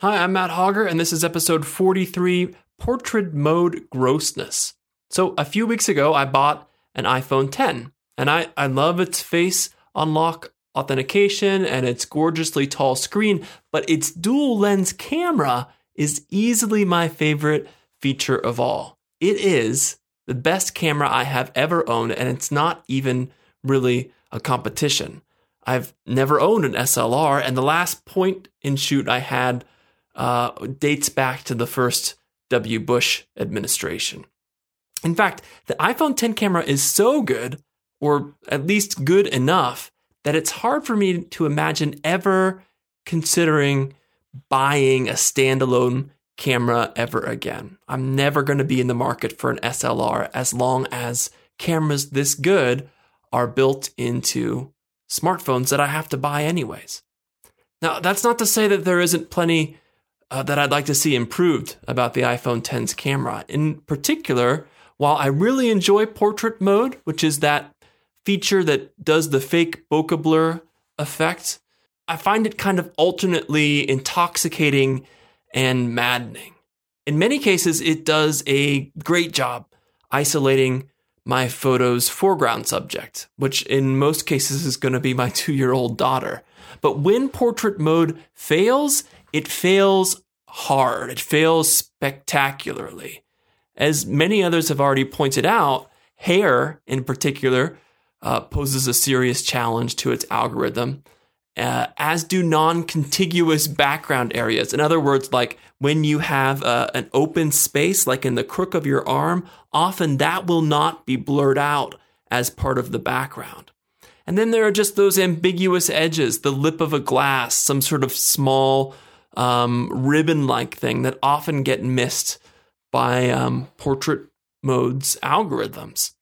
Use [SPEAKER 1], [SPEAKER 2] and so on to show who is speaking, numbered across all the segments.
[SPEAKER 1] Hi, I'm Matt Hauger, and this is episode 43 Portrait Mode Grossness. So, a few weeks ago, I bought an iPhone 10, and I, I love its face unlock authentication and its gorgeously tall screen, but its dual lens camera is easily my favorite feature of all. It is the best camera I have ever owned, and it's not even really a competition. I've never owned an SLR, and the last point and shoot I had uh, dates back to the first W. Bush administration. In fact, the iPhone 10 camera is so good, or at least good enough, that it's hard for me to imagine ever considering buying a standalone camera ever again. I'm never going to be in the market for an SLR as long as cameras this good are built into smartphones that I have to buy anyways. Now, that's not to say that there isn't plenty uh, that I'd like to see improved about the iPhone 10's camera. In particular, while I really enjoy portrait mode, which is that feature that does the fake bokeh blur effect, I find it kind of alternately intoxicating and maddening. In many cases, it does a great job isolating my photo's foreground subject, which in most cases is going to be my two year old daughter. But when portrait mode fails, it fails hard, it fails spectacularly. As many others have already pointed out, hair in particular uh, poses a serious challenge to its algorithm, uh, as do non contiguous background areas. In other words, like when you have uh, an open space, like in the crook of your arm, often that will not be blurred out as part of the background. And then there are just those ambiguous edges, the lip of a glass, some sort of small um, ribbon like thing that often get missed by um, portrait mode's algorithms.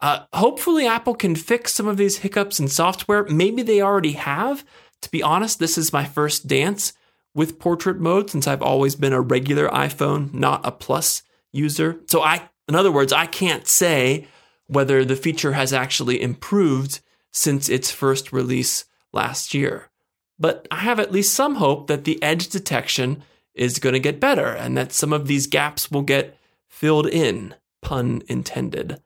[SPEAKER 1] Uh, hopefully, Apple can fix some of these hiccups in software. Maybe they already have. To be honest, this is my first dance with portrait mode since I've always been a regular iPhone, not a plus user. So I, in other words, I can't say whether the feature has actually improved since its first release last year. But I have at least some hope that the edge detection is going to get better and that some of these gaps will get filled in, pun intended.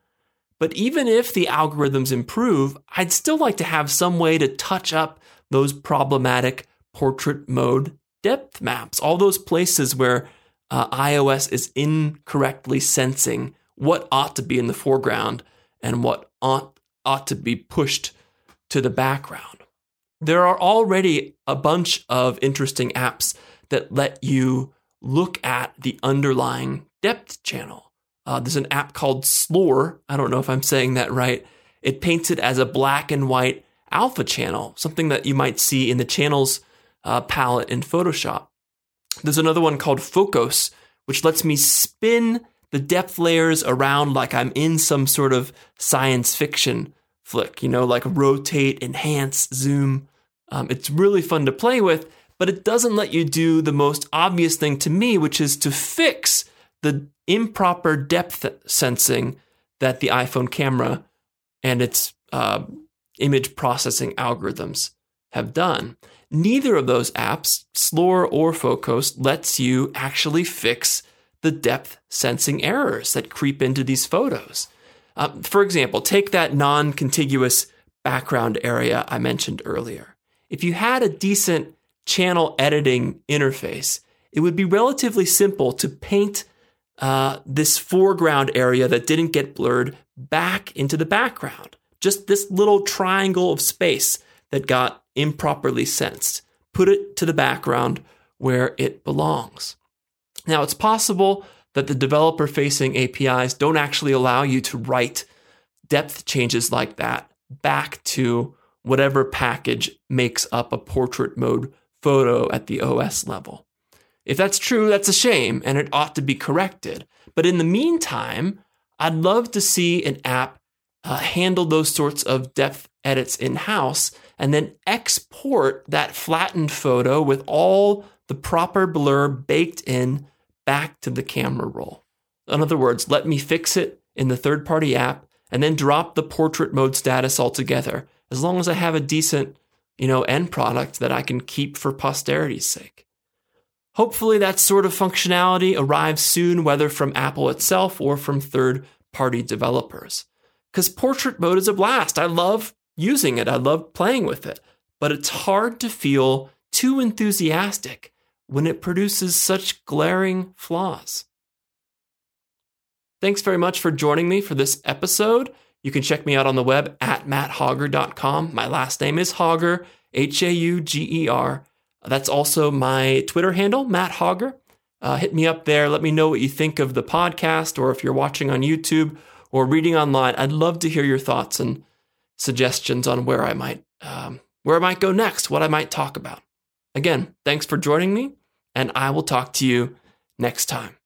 [SPEAKER 1] But even if the algorithms improve, I'd still like to have some way to touch up those problematic portrait mode depth maps, all those places where uh, iOS is incorrectly sensing what ought to be in the foreground and what ought, ought to be pushed to the background. There are already a bunch of interesting apps that let you look at the underlying depth channel. Uh, there's an app called Slør. I don't know if I'm saying that right. It paints it as a black and white alpha channel, something that you might see in the channels uh, palette in Photoshop. There's another one called Focos, which lets me spin the depth layers around like I'm in some sort of science fiction flick, you know, like rotate, enhance, zoom. Um, it's really fun to play with, but it doesn't let you do the most obvious thing to me, which is to fix the improper depth sensing that the iPhone camera and its uh, image processing algorithms have done. Neither of those apps, Slør or Focos, lets you actually fix the depth sensing errors that creep into these photos. Uh, for example, take that non contiguous background area I mentioned earlier. If you had a decent channel editing interface, it would be relatively simple to paint uh, this foreground area that didn't get blurred back into the background. Just this little triangle of space that got improperly sensed. Put it to the background where it belongs. Now, it's possible that the developer facing APIs don't actually allow you to write depth changes like that back to whatever package makes up a portrait mode photo at the OS level. If that's true, that's a shame and it ought to be corrected. But in the meantime, I'd love to see an app uh, handle those sorts of depth edits in house and then export that flattened photo with all the proper blur baked in back to the camera roll. In other words, let me fix it in the third party app and then drop the portrait mode status altogether, as long as I have a decent, you know, end product that I can keep for posterity's sake. Hopefully, that sort of functionality arrives soon, whether from Apple itself or from third party developers. Because portrait mode is a blast. I love using it, I love playing with it, but it's hard to feel too enthusiastic when it produces such glaring flaws. Thanks very much for joining me for this episode. You can check me out on the web at matthauger.com. My last name is Hauger, H A U G E R. That's also my Twitter handle, Matt Hauger. Uh, hit me up there. Let me know what you think of the podcast, or if you're watching on YouTube or reading online. I'd love to hear your thoughts and suggestions on where I might um, where I might go next, what I might talk about. Again, thanks for joining me, and I will talk to you next time.